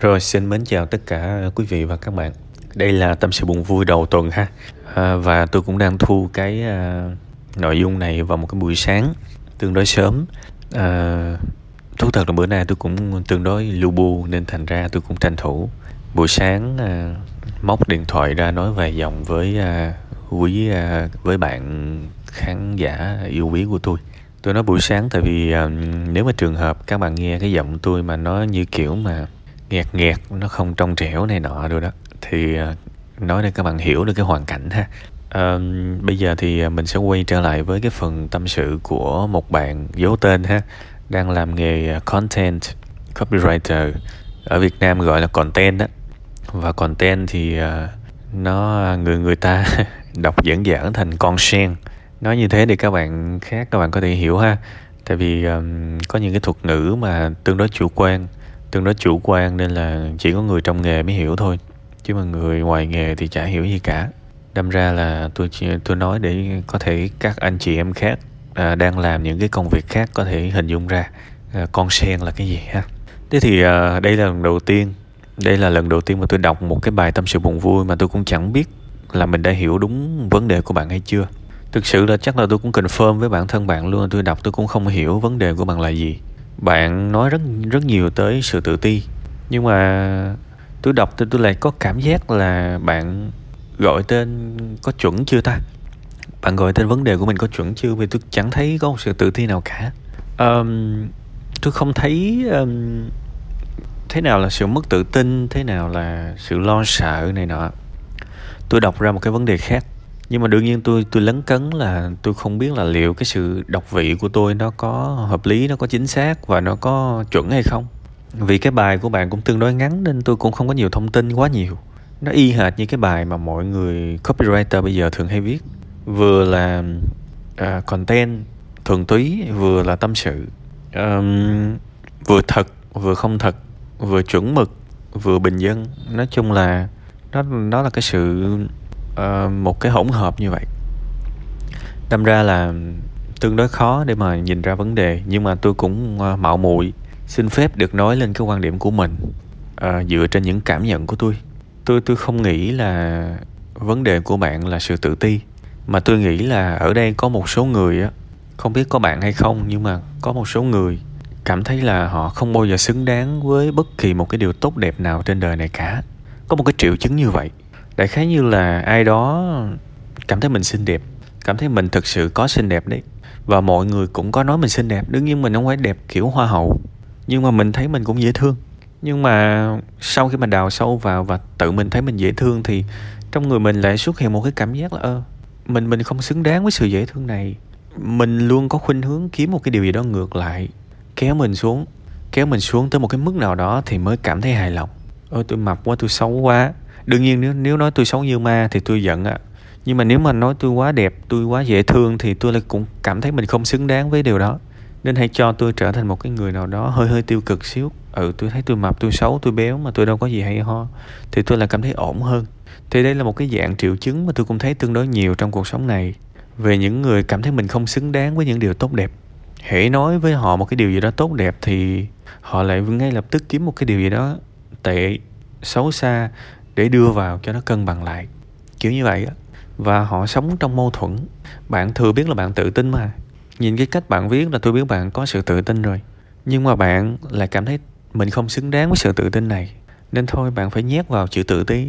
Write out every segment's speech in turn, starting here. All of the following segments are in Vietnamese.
Rồi xin mến chào tất cả ờ, quý vị và các bạn. Đây là tâm sự buồn vui đầu tuần ha. À, và tôi cũng đang thu cái à, nội dung này vào một cái buổi sáng tương đối sớm. À, thú thật là bữa nay tôi cũng tương đối lu bu nên thành ra tôi cũng tranh thủ buổi sáng à, móc điện thoại ra nói vài dòng với à, quý à, với bạn khán giả yêu quý của tôi tôi nói buổi sáng tại vì à, nếu mà trường hợp các bạn nghe cái giọng tôi mà nó như kiểu mà nghẹt nghẹt nó không trong trẻo này nọ rồi đó. Thì à, nói để các bạn hiểu được cái hoàn cảnh ha. Uh, bây giờ thì à, mình sẽ quay trở lại với cái phần tâm sự của một bạn giấu tên ha đang làm nghề content copywriter ở Việt Nam gọi là content đó và content thì uh, nó người người ta đọc dẫn giản thành con sen nói như thế thì các bạn khác các bạn có thể hiểu ha. Tại vì um, có những cái thuật ngữ mà tương đối chủ quan tương đối chủ quan nên là chỉ có người trong nghề mới hiểu thôi. Chứ mà người ngoài nghề thì chả hiểu gì cả. Đâm ra là tôi tôi nói để có thể các anh chị em khác à, đang làm những cái công việc khác có thể hình dung ra. À, con sen là cái gì ha? Thế thì à, đây là lần đầu tiên đây là lần đầu tiên mà tôi đọc một cái bài tâm sự buồn vui mà tôi cũng chẳng biết là mình đã hiểu đúng vấn đề của bạn hay chưa. Thực sự là chắc là tôi cũng confirm với bản thân bạn luôn tôi đọc tôi cũng không hiểu vấn đề của bạn là gì bạn nói rất rất nhiều tới sự tự ti. Nhưng mà tôi đọc thì tôi lại có cảm giác là bạn gọi tên có chuẩn chưa ta? Bạn gọi tên vấn đề của mình có chuẩn chưa? Vì tôi chẳng thấy có một sự tự ti nào cả. Um, tôi không thấy um, thế nào là sự mất tự tin thế nào là sự lo sợ này nọ. Tôi đọc ra một cái vấn đề khác nhưng mà đương nhiên tôi tôi lấn cấn là tôi không biết là liệu cái sự đọc vị của tôi nó có hợp lý nó có chính xác và nó có chuẩn hay không. Vì cái bài của bạn cũng tương đối ngắn nên tôi cũng không có nhiều thông tin quá nhiều. Nó y hệt như cái bài mà mọi người copywriter bây giờ thường hay viết. Vừa là uh, content thuần túy vừa là tâm sự. Um, vừa thật vừa không thật vừa chuẩn mực vừa bình dân. Nói chung là nó nó là cái sự uh, một cái hỗn hợp như vậy. Đâm ra là tương đối khó để mà nhìn ra vấn đề nhưng mà tôi cũng uh, mạo muội xin phép được nói lên cái quan điểm của mình uh, dựa trên những cảm nhận của tôi. Tôi tôi không nghĩ là vấn đề của bạn là sự tự ti mà tôi nghĩ là ở đây có một số người á không biết có bạn hay không nhưng mà có một số người cảm thấy là họ không bao giờ xứng đáng với bất kỳ một cái điều tốt đẹp nào trên đời này cả. Có một cái triệu chứng như vậy đại khái như là ai đó cảm thấy mình xinh đẹp, cảm thấy mình thực sự có xinh đẹp đấy. Và mọi người cũng có nói mình xinh đẹp, đương nhiên mình không phải đẹp kiểu hoa hậu. Nhưng mà mình thấy mình cũng dễ thương. Nhưng mà sau khi mình đào sâu vào và tự mình thấy mình dễ thương thì trong người mình lại xuất hiện một cái cảm giác là ơ mình mình không xứng đáng với sự dễ thương này. Mình luôn có khuynh hướng kiếm một cái điều gì đó ngược lại, kéo mình xuống, kéo mình xuống tới một cái mức nào đó thì mới cảm thấy hài lòng. Ôi, tôi mập quá, tôi xấu quá đương nhiên nếu nếu nói tôi xấu như ma thì tôi giận ạ nhưng mà nếu mà nói tôi quá đẹp, tôi quá dễ thương thì tôi lại cũng cảm thấy mình không xứng đáng với điều đó. Nên hãy cho tôi trở thành một cái người nào đó hơi hơi tiêu cực xíu. Ừ tôi thấy tôi mập, tôi xấu, tôi béo mà tôi đâu có gì hay ho, thì tôi lại cảm thấy ổn hơn. Thì đây là một cái dạng triệu chứng mà tôi cũng thấy tương đối nhiều trong cuộc sống này. Về những người cảm thấy mình không xứng đáng với những điều tốt đẹp. Hãy nói với họ một cái điều gì đó tốt đẹp thì họ lại ngay lập tức kiếm một cái điều gì đó tệ, xấu xa để đưa vào cho nó cân bằng lại. Kiểu như vậy á. Và họ sống trong mâu thuẫn. Bạn thừa biết là bạn tự tin mà. Nhìn cái cách bạn viết là tôi biết bạn có sự tự tin rồi. Nhưng mà bạn lại cảm thấy mình không xứng đáng với sự tự tin này. Nên thôi, bạn phải nhét vào chữ tự ti.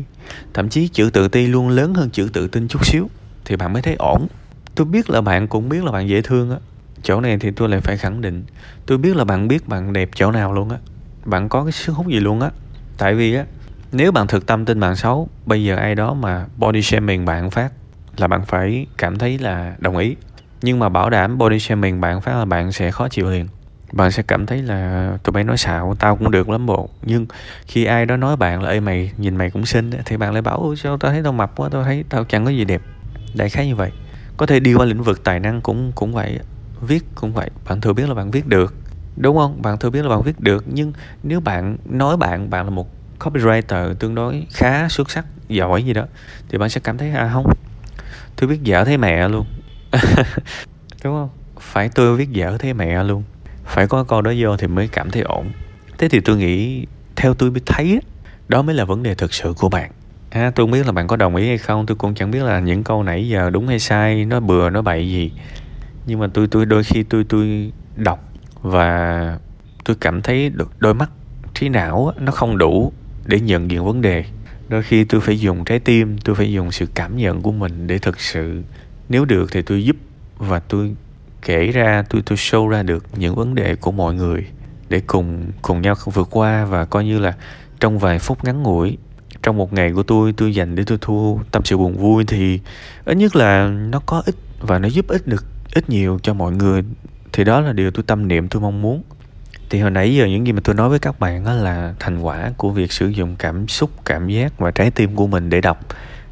Thậm chí chữ tự ti luôn lớn hơn chữ tự tin chút xíu, thì bạn mới thấy ổn. Tôi biết là bạn cũng biết là bạn dễ thương á. Chỗ này thì tôi lại phải khẳng định. Tôi biết là bạn biết bạn đẹp chỗ nào luôn á. Bạn có cái sức hút gì luôn á. Tại vì á nếu bạn thực tâm tin bạn xấu, bây giờ ai đó mà body shaming bạn phát là bạn phải cảm thấy là đồng ý. Nhưng mà bảo đảm body shaming bạn phát là bạn sẽ khó chịu liền. Bạn sẽ cảm thấy là tụi bay nói xạo, tao cũng được lắm bộ. Nhưng khi ai đó nói bạn là, ê, mày, nhìn mày cũng xinh thì bạn lại bảo, ôi, sao tao thấy tao mập quá, tao thấy tao chẳng có gì đẹp. Đại khái như vậy. Có thể đi qua lĩnh vực tài năng cũng cũng vậy viết cũng vậy. Bạn thừa biết là bạn viết được, đúng không? Bạn thừa biết là bạn viết được. Nhưng nếu bạn nói bạn bạn là một copywriter tương đối khá xuất sắc giỏi gì đó thì bạn sẽ cảm thấy à không tôi viết dở thế mẹ luôn. Đúng không? Phải tôi viết dở thế mẹ luôn. Phải có câu đó vô thì mới cảm thấy ổn. Thế thì tôi nghĩ theo tôi biết thấy đó mới là vấn đề thực sự của bạn. À, tôi không biết là bạn có đồng ý hay không tôi cũng chẳng biết là những câu nãy giờ đúng hay sai nó bừa nó bậy gì. Nhưng mà tôi tôi đôi khi tôi tôi đọc và tôi cảm thấy được đôi mắt trí não nó không đủ để nhận diện vấn đề. Đôi khi tôi phải dùng trái tim, tôi phải dùng sự cảm nhận của mình để thực sự. Nếu được thì tôi giúp và tôi kể ra, tôi tôi show ra được những vấn đề của mọi người để cùng cùng nhau vượt qua và coi như là trong vài phút ngắn ngủi, trong một ngày của tôi tôi dành để tôi thu tâm sự buồn vui thì ít nhất là nó có ích và nó giúp ích được ít nhiều cho mọi người. Thì đó là điều tôi tâm niệm, tôi mong muốn thì hồi nãy giờ những gì mà tôi nói với các bạn đó là thành quả của việc sử dụng cảm xúc, cảm giác và trái tim của mình để đọc,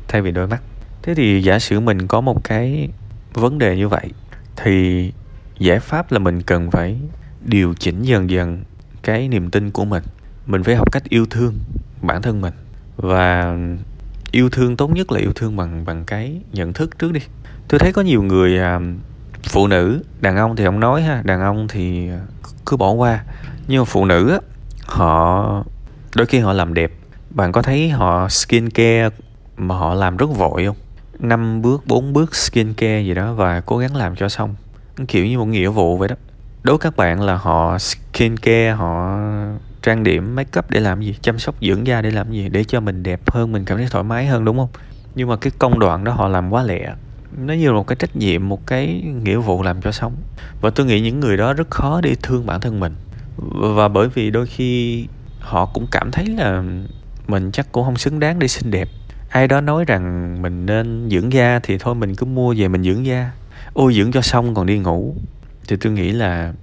thay vì đôi mắt. Thế thì giả sử mình có một cái vấn đề như vậy, thì giải pháp là mình cần phải điều chỉnh dần dần cái niềm tin của mình. Mình phải học cách yêu thương bản thân mình. Và yêu thương, tốt nhất là yêu thương bằng bằng cái nhận thức trước đi. Tôi thấy có nhiều người à, phụ nữ, đàn ông thì không nói ha, đàn ông thì cứ bỏ qua. Nhưng mà phụ nữ á, họ, đôi khi họ làm đẹp. Bạn có thấy họ skin care mà họ làm rất vội không? Năm bước, bốn bước skin care gì đó và cố gắng làm cho xong. Kiểu như một nghĩa vụ vậy đó. Đối các bạn là họ skin care họ trang điểm, make up để làm gì? Chăm sóc dưỡng da để làm gì? Để cho mình đẹp hơn, mình cảm thấy thoải mái hơn, đúng không? Nhưng mà cái công đoạn đó họ làm quá lẹ nó như là một cái trách nhiệm, một cái nghĩa vụ làm cho xong và tôi nghĩ những người đó rất khó để thương bản thân mình. Và bởi vì đôi khi họ cũng cảm thấy là mình chắc cũng không xứng đáng để xinh đẹp. Ai đó nói rằng mình nên dưỡng da thì thôi mình cứ mua về mình dưỡng da. Ôi dưỡng cho xong còn đi ngủ. Thì tôi nghĩ là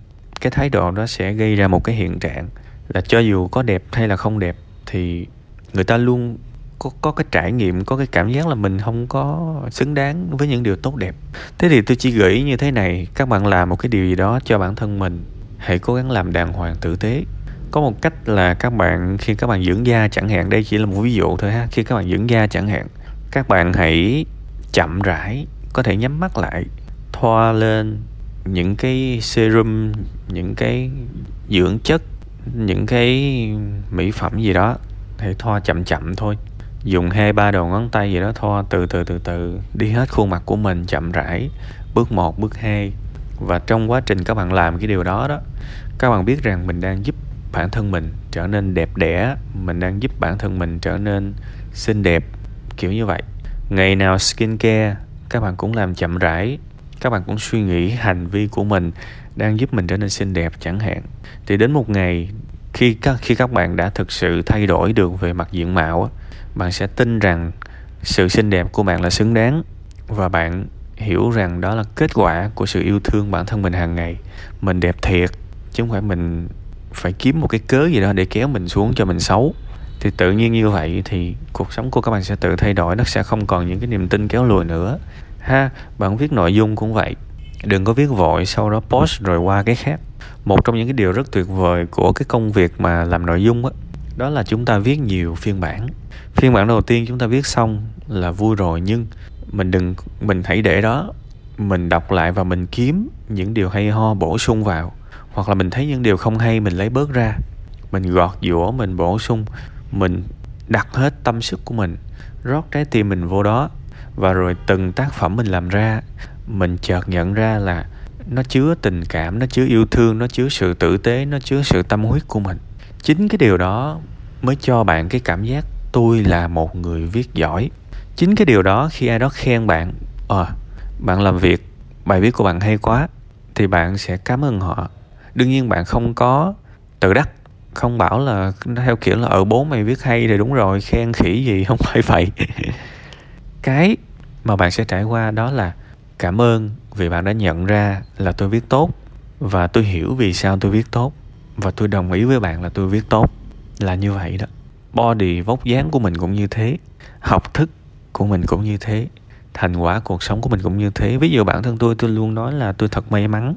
cái thái độ đó sẽ gây ra một cái hiện trạng là cho dù có đẹp hay là không đẹp thì người ta luôn có có cái trải nghiệm, có cái cảm giác là mình không có xứng đáng với những điều tốt đẹp. Thế thì tôi chỉ gửi như thế này, các bạn làm một cái điều gì đó cho bản thân mình, hãy cố gắng làm đàng hoàng tử tế. Có một cách là các bạn, khi các bạn dưỡng da chẳng hạn, đây chỉ là một ví dụ thôi ha, khi các bạn dưỡng da chẳng hạn, các bạn hãy chậm rãi, có thể nhắm mắt lại, thoa lên những cái serum, những cái dưỡng chất, những cái mỹ phẩm gì đó, hãy thoa chậm chậm thôi dùng hai, ba đầu ngón tay gì đó thoa từ từ từ từ, đi hết khuôn mặt của mình chậm rãi. Bước một, bước hai. Và trong quá trình các bạn làm cái điều đó đó, các bạn biết rằng mình đang giúp bản thân mình trở nên đẹp đẽ, mình đang giúp bản thân mình trở nên xinh đẹp, kiểu như vậy. Ngày nào skincare, các bạn cũng làm chậm rãi. Các bạn cũng suy nghĩ hành vi của mình đang giúp mình trở nên xinh đẹp chẳng hạn. Thì đến một ngày, khi các khi các bạn đã thực sự thay đổi được về mặt diện mạo bạn sẽ tin rằng sự xinh đẹp của bạn là xứng đáng và bạn hiểu rằng đó là kết quả của sự yêu thương bản thân mình hàng ngày. Mình đẹp thiệt, chứ không phải mình phải kiếm một cái cớ gì đó để kéo mình xuống cho mình xấu. Thì tự nhiên như vậy thì cuộc sống của các bạn sẽ tự thay đổi, nó sẽ không còn những cái niềm tin kéo lùi nữa. Ha, bạn viết nội dung cũng vậy. Đừng có viết vội, sau đó post rồi qua cái khác. Một trong những cái điều rất tuyệt vời của cái công việc mà làm nội dung á đó, là chúng ta viết nhiều phiên bản. Phiên bản đầu tiên chúng ta viết xong là vui rồi nhưng mình đừng mình hãy để đó. Mình đọc lại và mình kiếm những điều hay ho bổ sung vào. Hoặc là mình thấy những điều không hay mình lấy bớt ra. Mình gọt giũa mình bổ sung. Mình đặt hết tâm sức của mình rót trái tim mình vô đó. Và rồi từng tác phẩm mình làm ra mình chợt nhận ra là nó chứa tình cảm nó chứa yêu thương nó chứa sự tử tế nó chứa sự tâm huyết của mình chính cái điều đó mới cho bạn cái cảm giác tôi là một người viết giỏi. Chính cái điều đó khi ai đó khen bạn ờ à, bạn làm việc bài viết của bạn hay quá thì bạn sẽ cảm ơn họ. Đương nhiên bạn không có tự đắc không bảo là theo kiểu là ở bố mày viết hay thì đúng rồi khen khỉ gì không phải vậy. Cái mà bạn sẽ trải qua đó là cảm ơn vì bạn đã nhận ra là tôi viết tốt và tôi hiểu vì sao tôi viết tốt và tôi đồng ý với bạn là tôi viết tốt là như vậy đó. Body, vóc dáng của mình cũng như thế. Học thức của mình cũng như thế. Thành quả cuộc sống của mình cũng như thế. Ví dụ bản thân tôi tôi luôn nói là tôi thật may mắn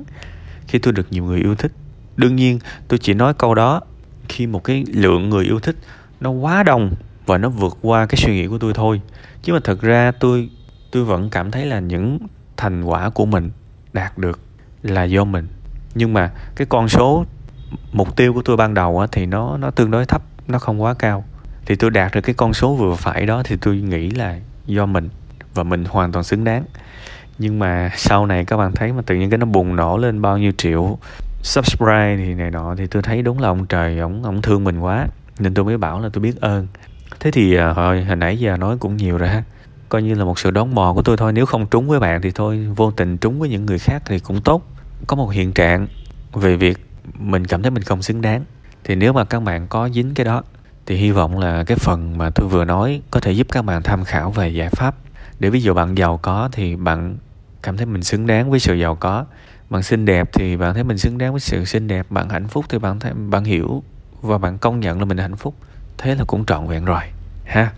khi tôi được nhiều người yêu thích. Đương nhiên, tôi chỉ nói câu đó khi một cái lượng người yêu thích nó quá đông và nó vượt qua cái suy nghĩ của tôi thôi. Chứ mà thật ra tôi tôi vẫn cảm thấy là những thành quả của mình đạt được là do mình. Nhưng mà cái con số mục tiêu của tôi ban đầu thì nó nó tương đối thấp, nó không quá cao. Thì tôi đạt được cái con số vừa phải đó thì tôi nghĩ là do mình, và mình hoàn toàn xứng đáng. Nhưng mà sau này các bạn thấy mà tự nhiên cái nó bùng nổ lên bao nhiêu triệu subscribe thì này nọ, thì tôi thấy đúng là ông trời ổng ổng thương mình quá. Nên tôi mới bảo là tôi biết ơn. Thế thì à, hồi hồi nãy giờ nói cũng nhiều rồi ha. Coi như là một sự đón mò của tôi thôi. Nếu không trúng với bạn thì thôi, vô tình trúng với những người khác thì cũng tốt. Có một hiện trạng về việc mình cảm thấy mình không xứng đáng. Thì nếu mà các bạn có dính cái đó, thì hy vọng là cái phần mà tôi vừa nói có thể giúp các bạn tham khảo về giải pháp. Để ví dụ bạn giàu có thì bạn cảm thấy mình xứng đáng với sự giàu có. Bạn xinh đẹp thì bạn thấy mình xứng đáng với sự xinh đẹp. Bạn hạnh phúc thì bạn thấy, bạn hiểu và bạn công nhận là mình hạnh phúc. Thế là cũng trọn vẹn rồi, ha?